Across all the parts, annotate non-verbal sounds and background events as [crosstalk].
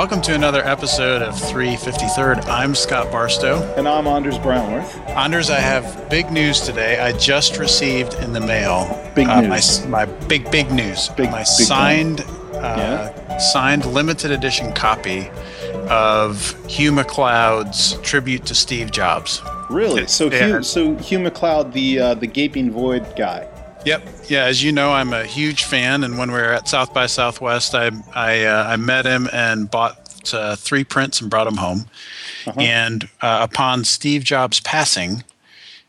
Welcome to another episode of 353rd. I'm Scott Barstow. And I'm Anders Brownworth. Anders, I have big news today. I just received in the mail big uh, news. My, my, big, big news. Big, my big signed, uh, yeah. signed limited edition copy of Hugh MacLeod's tribute to Steve Jobs. Really? So. Hugh, so Hugh MacLeod, the uh, the gaping void guy. Yep. Yeah. As you know, I'm a huge fan, and when we were at South by Southwest, I I, uh, I met him and bought uh, three prints and brought them home. Uh-huh. And uh, upon Steve Jobs' passing,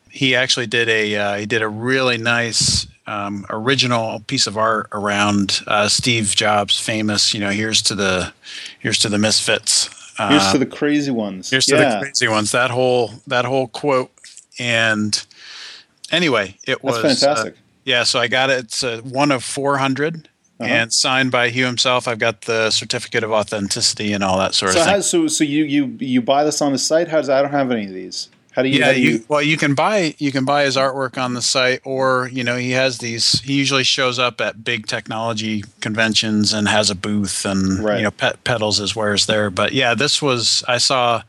he actually did a uh, he did a really nice um, original piece of art around uh, Steve Jobs' famous, you know, here's to the here's to the misfits. here's to the crazy ones. Here's yeah. to the crazy ones. That whole that whole quote and anyway, it was fantastic. Yeah, so I got it. It's a one of 400 uh-huh. and signed by Hugh himself. I've got the certificate of authenticity and all that sort so of thing. How, so, so you you you buy this on the site? How does I don't have any of these? How do you? Yeah, do you, well, you can buy you can buy his artwork on the site, or you know he has these. He usually shows up at big technology conventions and has a booth and right. you know pet peddles his wares there. But yeah, this was I saw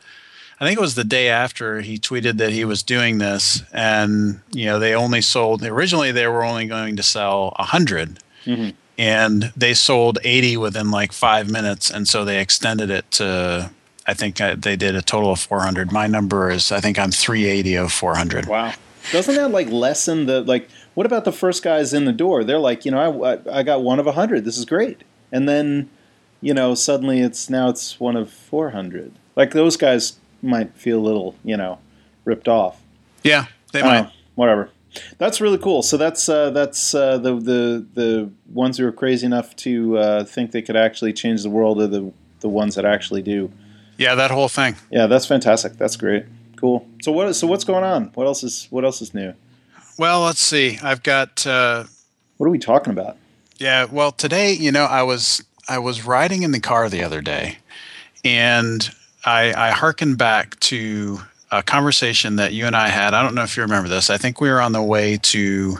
I think it was the day after he tweeted that he was doing this, and you know they only sold originally they were only going to sell a 100 mm-hmm. and they sold eighty within like five minutes, and so they extended it to I think I, they did a total of four hundred. My number is I think I'm three eighty of four hundred. Wow, doesn't that like lessen the like? What about the first guys in the door? They're like, you know, I I got one of a hundred. This is great, and then you know suddenly it's now it's one of four hundred. Like those guys might feel a little, you know, ripped off. Yeah, they might. whatever. That's really cool. So that's uh, that's uh, the the the ones who are crazy enough to uh, think they could actually change the world are the the ones that actually do. Yeah, that whole thing. Yeah, that's fantastic. That's great. Cool. So what? So what's going on? What else is What else is new? Well, let's see. I've got. Uh, what are we talking about? Yeah. Well, today, you know, I was I was riding in the car the other day, and I, I hearken back to a conversation that you and I had. I don't know if you remember this. I think we were on the way to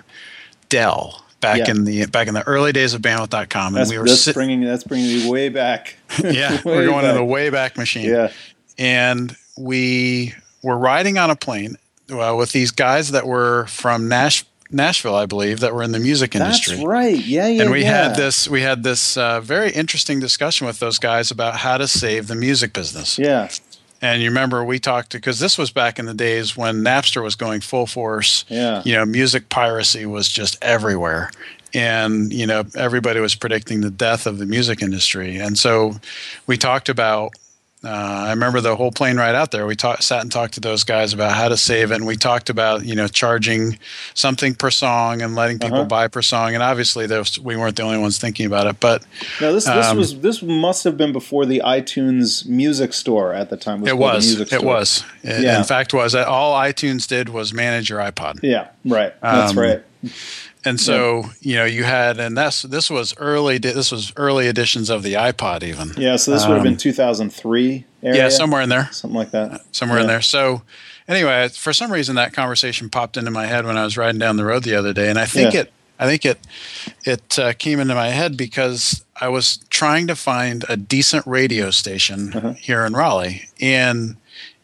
Dell back yeah. in the back in the early days of bandwidth.com and that's, we were that's sit- bringing that's bringing you way back [laughs] yeah [laughs] way we're going back. in the way back machine yeah and we were riding on a plane well, with these guys that were from Nash, Nashville, I believe, that were in the music industry. That's right. Yeah, yeah. And we yeah. had this we had this uh, very interesting discussion with those guys about how to save the music business. Yeah. And you remember we talked because this was back in the days when Napster was going full force. Yeah. You know, music piracy was just everywhere. And, you know, everybody was predicting the death of the music industry. And so we talked about uh, I remember the whole plane ride out there. We talk, sat and talked to those guys about how to save it, and we talked about you know charging something per song and letting people uh-huh. buy per song. And obviously, was, we weren't the only ones thinking about it. But no, this this um, was this must have been before the iTunes Music Store at the time. Was it was. It was. It, yeah. In fact, was all iTunes did was manage your iPod. Yeah. Right. That's um, right. And so, you know, you had, and that's this was early. This was early editions of the iPod, even. Yeah, so this would have been 2003. Um, area, yeah, somewhere in there, something like that. Somewhere yeah. in there. So, anyway, for some reason, that conversation popped into my head when I was riding down the road the other day, and I think yeah. it, I think it, it uh, came into my head because I was trying to find a decent radio station uh-huh. here in Raleigh, and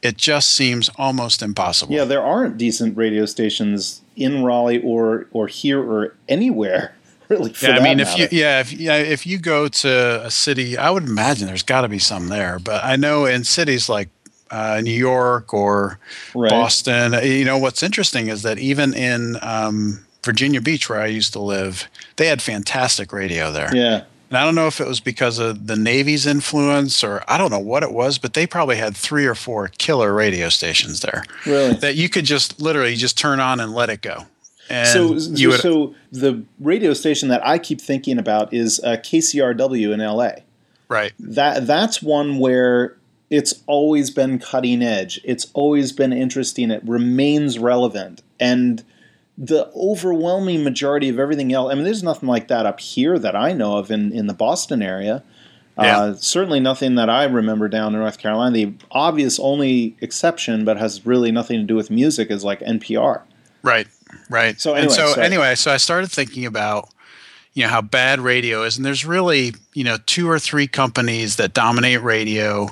it just seems almost impossible. Yeah, there aren't decent radio stations in Raleigh or or here or anywhere. [laughs] Really, yeah, I mean, matter. if you yeah if yeah if you go to a city, I would imagine there's got to be some there. But I know in cities like uh, New York or right. Boston, uh, you know, what's interesting is that even in um, Virginia Beach, where I used to live, they had fantastic radio there. Yeah. And I don't know if it was because of the Navy's influence or I don't know what it was, but they probably had three or four killer radio stations there. Really? That you could just literally just turn on and let it go. And so, so, would, so, the radio station that I keep thinking about is uh, KCRW in LA. Right. That that's one where it's always been cutting edge. It's always been interesting. It remains relevant, and the overwhelming majority of everything else. I mean, there's nothing like that up here that I know of in, in the Boston area. Yeah. Uh, certainly nothing that I remember down in North Carolina. The obvious only exception, but has really nothing to do with music, is like NPR. Right, right. So anyway, and so anyway, so I started thinking about, you know how bad radio is and there's really you know two or three companies that dominate radio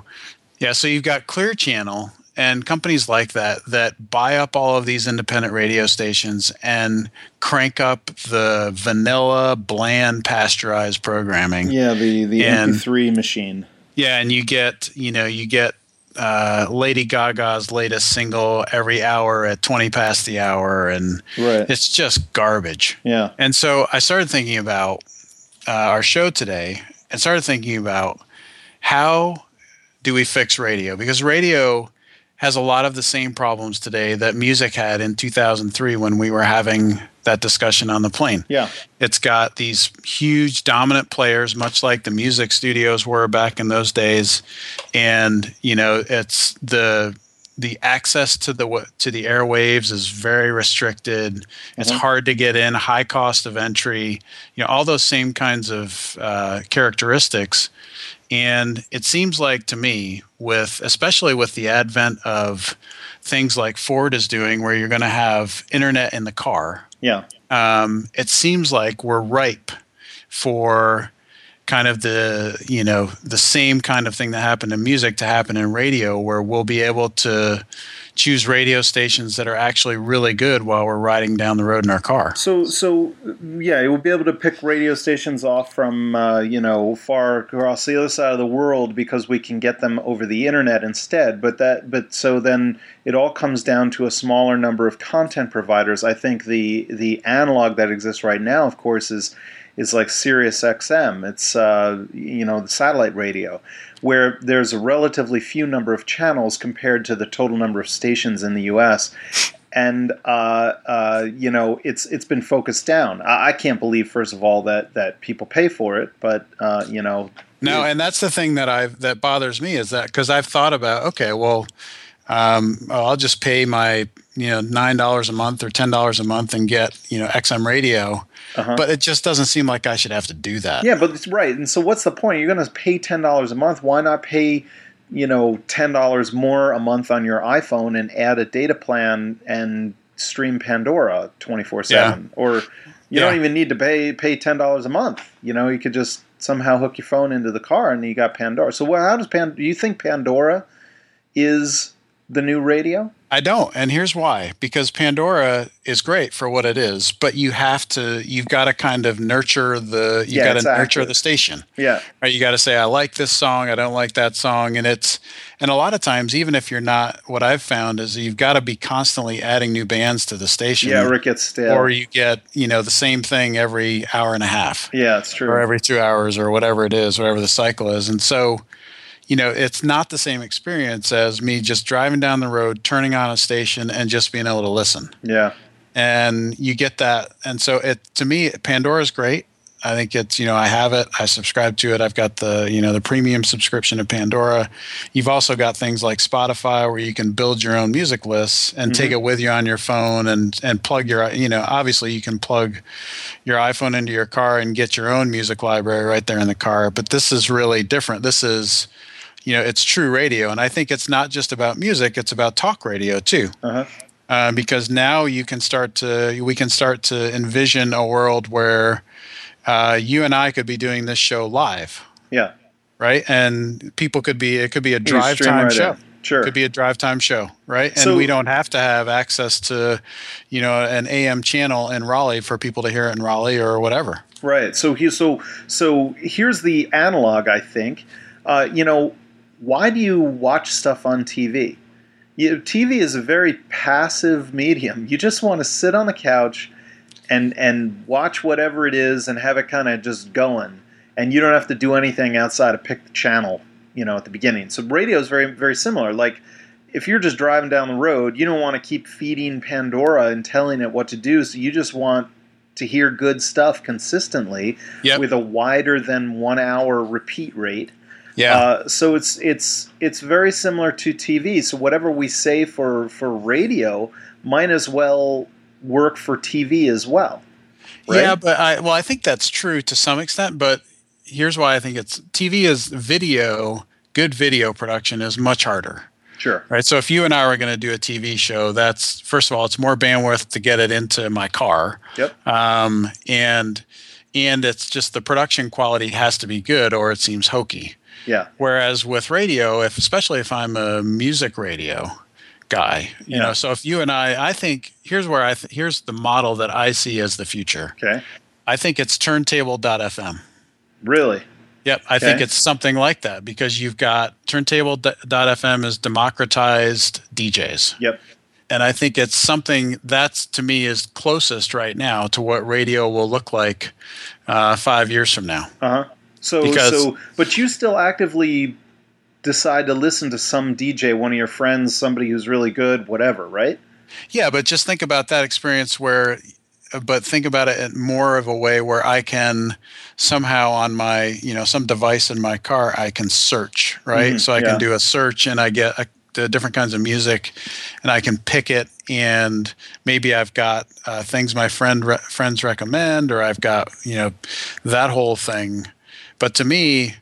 yeah so you've got clear channel and companies like that that buy up all of these independent radio stations and crank up the vanilla bland pasteurized programming. Yeah the the And- mp3 machine. Yeah and you get you know you get uh, lady gaga's latest single every hour at 20 past the hour and right. it's just garbage. Yeah. And so I started thinking about uh, our show today and started thinking about how do we fix radio? Because radio has a lot of the same problems today that music had in 2003 when we were having that discussion on the plane. yeah It's got these huge dominant players, much like the music studios were back in those days, and you know it's the the access to the to the airwaves is very restricted. It's Mhm. hard to get in, high cost of entry. You know all those same kinds of uh, characteristics, and it seems like to me, with especially with the advent of things like Ford is doing, where you're going to have internet in the car yeah um, it seems like we're ripe for kind of the you know the same kind of thing that happened in music to happen in radio where we'll be able to choose radio stations that are actually really good while we're riding down the road in our car So, so yeah, you'll be able to pick radio stations off from uh, you know far across the other side of the world because we can get them over the internet instead. But that, but so then it all comes down to a smaller number of content providers. I think the the analog that exists right now, of course, is is like Sirius XM. It's uh, you know the satellite radio, where there's a relatively few number of channels compared to the total number of stations in the U.S and uh, uh, you know it's it's been focused down. I, I can't believe, first of all, that that people pay for it, but uh, you know, No, and that's the thing that I that bothers me is that because I've thought about okay, well, um, I'll just pay my you know nine dollars a month or ten dollars a month and get you know XM radio, Uh-huh. but it just doesn't seem like I should have to do that. yeah, but it's right. And so, what's the point? You're going to pay ten dollars a month. Why not pay? You know, ten dollars more a month on your iPhone and add a data plan and stream Pandora twenty four seven. Or you Yeah. don't even need to pay pay ten dollars a month. You know, you could just somehow hook your phone into the car and you got Pandora. So, how does Pan? Do you think Pandora is the new radio? I don't, and here's why: because Pandora is great for what it is, but you have to, you've got to kind of nurture the, you Yeah, got to it's nurture the station. Yeah. right? You got to say, I like this song, I don't like that song, and it's, and a lot of times, even if you're not, what I've found is you've got to be constantly adding new bands to the station, Yeah, Rick gets stale. or you get, you know, the same thing every hour and a half, yeah, it's true. or every two hours, or whatever it is, whatever the cycle is, and so. You know, it's not the same experience as me just driving down the road, turning on a station, and just being able to listen. Yeah. and you get that. And so it to me pandora's great. I think it's you know i have it. I subscribe to it. I've got the you know the premium subscription to pandora. You've also got things like spotify where you can build your own music lists and take mm-hmm. it with you on your phone and and plug your you know obviously you can plug your iphone into your car and get your own music library right there in the car. But this is really different. This is you know it's true radio and i think it's not just about music it's about talk radio too Uh-huh. uh, because now you can start to we can start to envision a world where uh, you and I could be doing this show live, Yeah. right? And people could be it could be a drive time right show. in. Sure. Could be a drive time show, right? And So- we don't have to have access to, you know, an AM channel in Raleigh for people to hear it in Raleigh or whatever. Right. So he, so so here's the analog. I think. Uh, you know, why do you watch stuff on TV? You, TV is a very passive medium. You just want to sit on the couch and and watch whatever it is and have it kind of just going, and you don't have to do anything outside of pick the channel. You know, at the beginning. So radio is very very similar. Like if you're just driving down the road, you don't want to keep feeding Pandora and telling it what to do. So you just want to hear good stuff consistently Yep. with a wider than one hour repeat rate. Yeah. Uh, so it's it's it's very similar to TV. So whatever we say for for radio might as well work for TV as well. right? Yeah, but I well, I think that's true to some extent. But here's why I think it's TV is video. Good video production is much harder. Sure. right? So if you and I were going to do a TV show, that's first of all, it's more bandwidth to get it into my car, Yep. um, and and it's just the production quality has to be good or it seems hokey. Yeah. Whereas with radio, if especially if I'm a music radio guy, you yeah. know, so if you and I, I think here's where I th- here's the model that I see as the future. Okay. I think it's turntable.fm. Really? Yep, I okay. think it's something like that because you've got turntable.fm is democratized DJs. Yep. And I think it's something that's to me is closest right now to what radio will look like uh, five years from now. Uh huh. So, because, so, but you still actively decide to listen to some DJ, one of your friends, somebody who's really good, whatever, right? Yeah, but just think about that experience where but think about it in more of a way where I can somehow on my, you know, some device in my car, I can search, right? Mm-hmm, so I yeah. can do a search and I get a, the different kinds of music and I can pick it and maybe I've got uh, things my friend re- friends recommend or I've got, you know, that whole thing. But to me,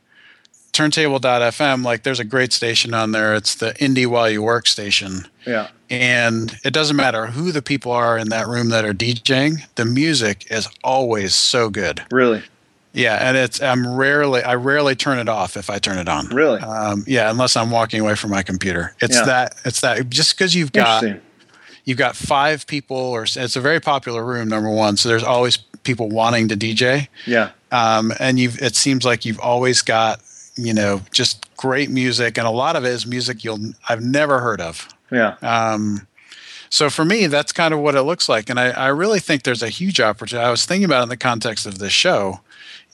turntable.fm like there's a great station on there. It's the indie while you work station. Yeah. And it doesn't matter who the people are in that room that are djing the music is always so good. Really? Yeah and it's i'm rarely i rarely turn it off if i turn it on. Really? Um, yeah unless i'm walking away from my computer. It's yeah. that it's that just because you've got you've got five people or it's a very popular room number one so there's always people wanting to dj yeah um, and you've it seems like you've always got you know, just great music, and a lot of it is music you'll I've never heard of. Yeah. Um, so for me, that's kind of what it looks like, and I, I really think there's a huge opportunity. I was thinking about it in the context of this show,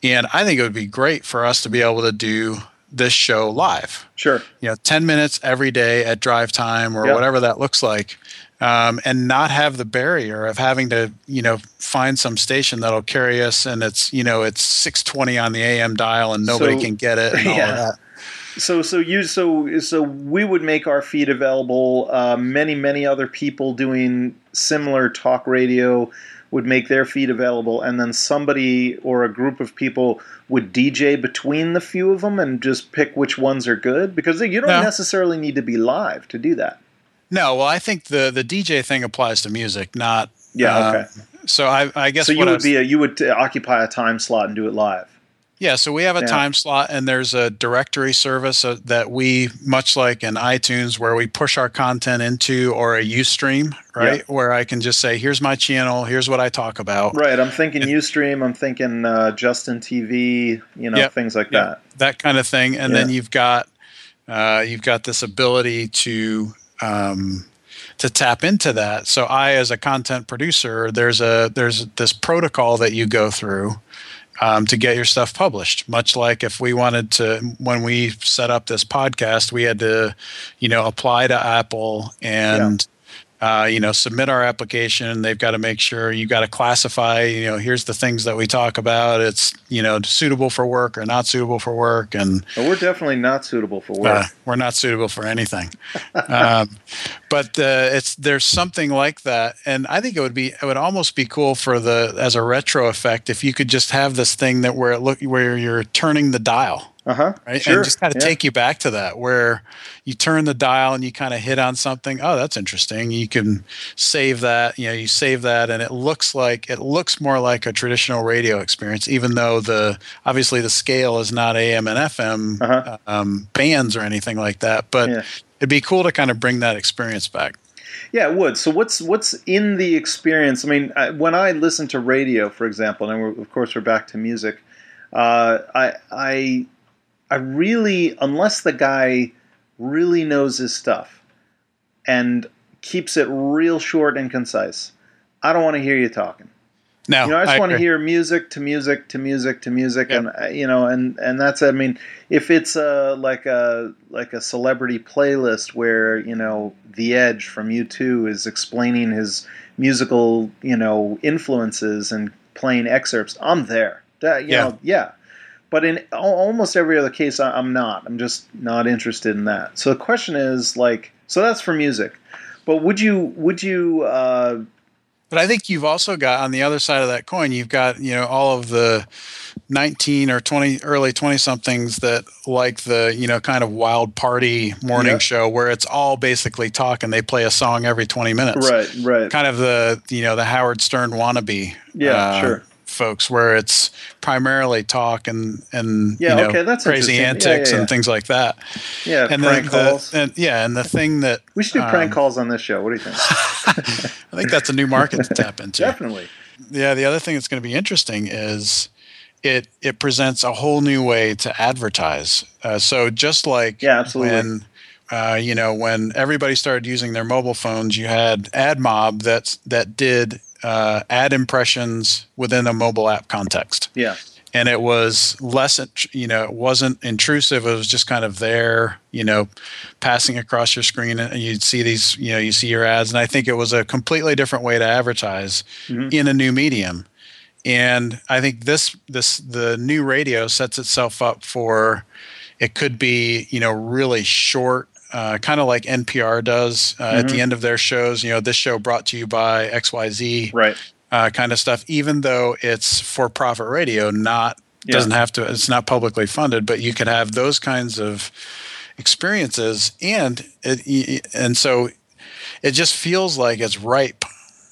and I think it would be great for us to be able to do this show live. Sure. You know, 10 minutes every day at drive time or yep. whatever that looks like um, and not have the barrier of having to you know find some station that'll carry us and it's you know it's 620 on the am dial and nobody so, can get it and [laughs] yeah. all that so so you so so we would make our feed available uh, many many other people doing similar talk radio would make their feed available and then somebody or a group of people would DJ between the few of them and just pick which ones are good because you don't no. necessarily need to be live to do that no, well, I think the the DJ thing applies to music, not yeah. Uh, okay. So I, I guess so. You would was, be a, you would occupy a time slot and do it live. Yeah, so we have a yeah. time slot, and there's a directory service uh, that we, much like in iTunes, where we push our content into, or a UStream, right? Yeah. Where I can just say, "Here's my channel. Here's what I talk about." Right. I'm thinking and, UStream. I'm thinking uh, Justin TV. You know, things like that. That kind of thing, and then you've got uh, you've got this ability to um, to tap into that. So I, as a content producer, there's a there's this protocol that you go through um, to get your stuff published. Much like if we wanted to, when we set up this podcast, we had to, you know, apply to Apple and uh, you know, submit our application. They've got to make sure you got to classify. You know, here's the things that we talk about. It's you know suitable for work or not suitable for work, and well, we're definitely not suitable for work. Uh, we're not suitable for anything. [laughs] um, but uh, it's there's something like that, and I think it would be it would almost be cool for the as a retro effect if you could just have this thing that where it look where you're turning the dial uh-huh right sure. and just kind of yeah. take you back to that where you turn the dial and you kind of hit on something oh that's interesting you can save that you know you save that and it looks like it looks more like a traditional radio experience even though the obviously the scale is not am and fm uh-huh. um, bands or anything like that but yeah. it'd be cool to kind of bring that experience back yeah, it would. So what's what's in the experience? I mean, when I listen to radio, for example, and of course we're back to music, uh, I I I really, unless the guy really knows his stuff and keeps it real short and concise, I don't want to hear you talking. No, you know, I just I want agree. to hear music to music to music to music, yep. and uh, you know, and and that's. I mean, if it's a like a like a celebrity playlist where you know the Edge from U2 is explaining his musical you know influences and playing excerpts, I'm there. That, you yeah. know, yeah. But in almost every other case, I'm not. I'm just not interested in that. So the question is like, so that's for music. But would you would you? Uh, but I think you've also got on the other side of that coin, you've got you know all of the 19 or 20 early 20 somethings that like the you know kind of wild party morning yeah. show where it's all basically talk and they play a song every 20 minutes right right kind of the you know the howard stern wannabe yeah uh, sure folks where it's primarily talk and and yeah, you know, okay, that's crazy antics yeah, yeah, and things like that. Yeah, and prank the, calls. The, and, yeah, and the thing that we should do prank um, calls on this show. What do you think? [laughs] I think that's a new market to tap into. Definitely. Yeah, the other thing that's going to be interesting is it it presents a whole new way to advertise. Uh, so just like yeah, absolutely. when uh, you know when everybody started using their mobile phones, you had AdMob that's that did uh, ad impressions within a mobile app context. Yeah. And it was less, you know, it wasn't intrusive. It was just kind of there, you know, passing across your screen, and you'd see these, you know, you see your ads. And I think it was a completely different way to advertise mm-hmm. in a new medium and I think this this the new radio sets itself up for it could be you know really short, uh, kind of like NPR does uh, mm-hmm. at the mm-hmm. end of their shows. You know, this show brought to you by X Y Z, right? Uh, kind of stuff. Even though it's for profit radio, not yeah. doesn't have to. It's not publicly funded, but you could have those kinds of experiences, and it, and so it just feels like it's ripe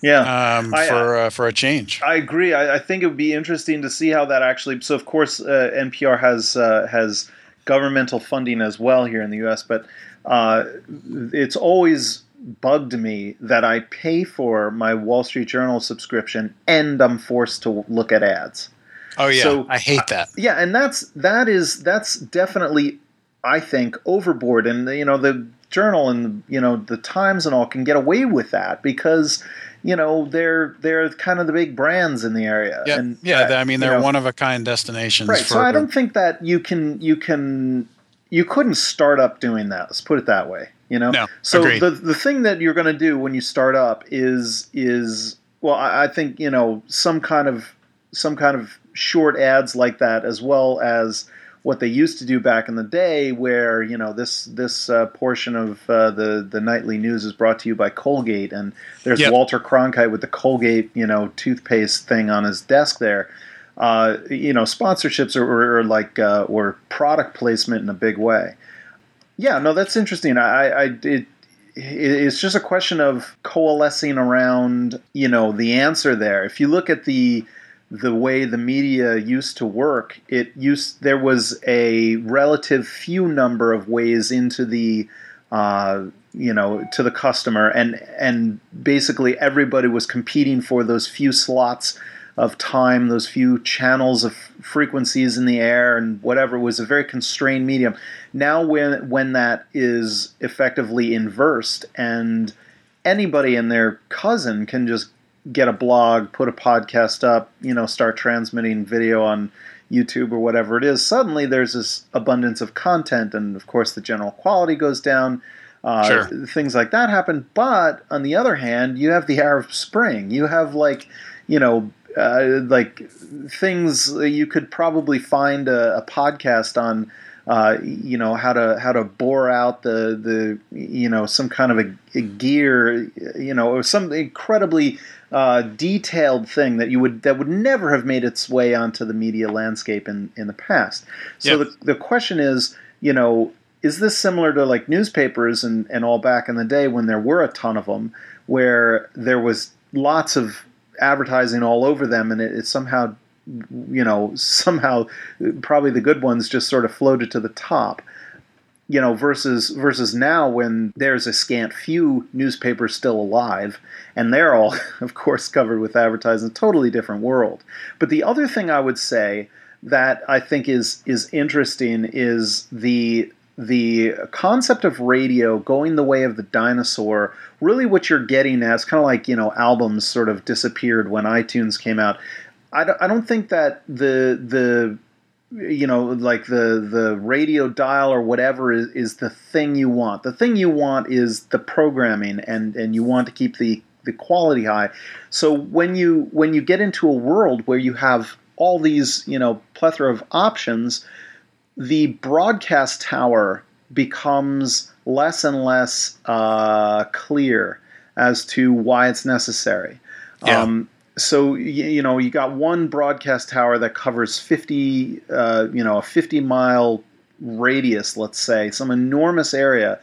yeah, um, I, for uh, for a change. I agree. I, I, think it would be interesting to see how that actually. So, of course, uh, NPR has uh, has governmental funding as well here in the U.S., but uh, it's always bugged me that I pay for my Wall Street Journal subscription and I'm forced to look at ads. Oh yeah, so, I hate that. yeah, and that's that is that's definitely I think overboard, and you know the Journal and you know the Times and all can get away with that because you know they're they're kind of the big brands in the area. Yeah, and, yeah. Uh, I mean, they're know, one of a kind destinations. Right. so I don't think that you can you can you couldn't start up doing that. Let's put it that way. You know. No. So agreed. the the thing that you're going to do when you start up is is well, I, I think you know some kind of some kind of short ads like that as well as what they used to do back in the day, where you know this this uh, portion of uh, the the nightly news is brought to you by Colgate, and there's yep. Walter Cronkite with the Colgate you know toothpaste thing on his desk there. Uh, you know, sponsorships or, like uh, or product placement in a big way. Yeah, no, that's interesting. I, I it, it's just a question of coalescing around you know the answer there. If you look at the the way the media used to work, it used there was a relative few number of ways into the uh, you know to the customer, and and basically everybody was competing for those few slots of time, those few channels of frequencies in the air, and whatever was a very constrained medium. Now, when when that is effectively inversed and anybody and their cousin can just get a blog, put a podcast up, you know, start transmitting video on YouTube or whatever it is, suddenly there's this abundance of content, and of course the general quality goes down. Uh, sure. Things like that happen. But on the other hand, you have the Arab Spring. You have like, you know, uh, like things you could probably find a, a podcast on. Uh, you know how to how to bore out the the you know some kind of a, a gear you know or some incredibly uh, detailed thing that you would that would never have made its way onto the media landscape in in the past. So yep. the the question is, you know, is this similar to like newspapers and and all back in the day when there were a ton of them, where there was lots of advertising all over them, and it, it somehow you know [laughs] somehow probably the good ones just sort of floated to the top. You know versus versus now when there's a scant few newspapers still alive and they're all [laughs] of course covered with advertising totally different world. But the other thing i would say that i think is is interesting is the the concept of radio going the way of the dinosaur really what you're getting at is kind of like you know albums sort of disappeared when itunes came out. I don't, I don't think that the the you know like the the radio dial or whatever is, is the thing you want. The thing you want is the programming and and you want to keep the the quality high. So when you when you get into a world where you have all these you know plethora of options the broadcast tower becomes less and less uh, clear as to why it's necessary yeah. Um, so you know you got one broadcast tower that covers 50 uh, you know a 50 mile radius let's say some enormous area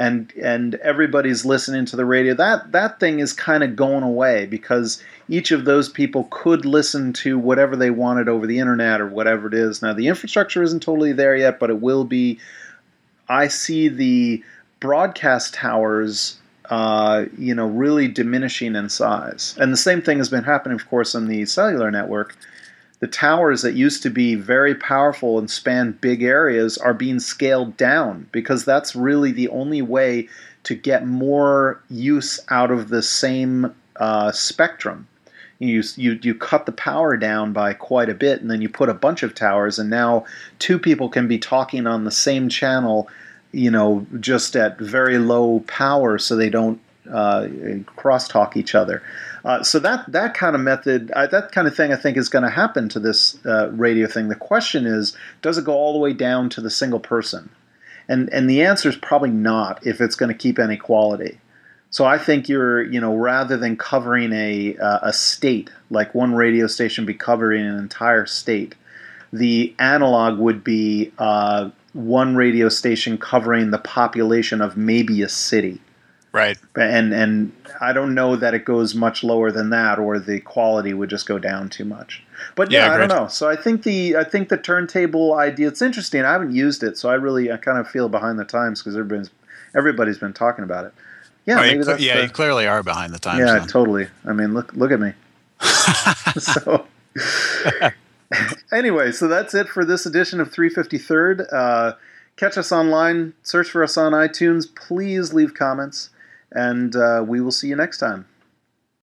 and and everybody's listening to the radio. That that thing is kind of going away because each of those people could listen to whatever they wanted over the internet or whatever it is. Now the infrastructure isn't totally there yet, but it will be. I see the broadcast towers uh, you know, really diminishing in size. And the same thing has been happening, of course, on the cellular network. The towers that used to be very powerful and span big areas are being scaled down because that's really the only way to get more use out of the same uh, spectrum. You, you, you cut the power down by quite a bit, and then you put a bunch of towers, and now two people can be talking on the same channel you know, just at very low power so they don't uh, crosstalk each other. Uh, so that that kind of method, uh, that kind of thing, I think is going to happen to this uh, radio thing. The question is, does it go all the way down to the single person? And and the answer is probably not if it's going to keep any quality. So I think you're, you know, rather than covering a uh, a state like one radio station be covering an entire state, the analog would be uh, one radio station covering the population of maybe a city. Right. And and I don't know that it goes much lower than that, or the quality would just go down too much. But yeah, yeah I don't know. So I think the I think the turntable idea it's interesting. I haven't used it, so I really I kind of feel behind the times because everybody's everybody's been talking about it. Yeah, oh, maybe that's yeah, the, you clearly are behind the times. Yeah, then. totally. I mean, look look at me. [laughs] so [laughs] anyway, so that's it for this edition of 353rd. Uh, catch us online, search for us on iTunes. Please leave comments, and uh, we will see you next time.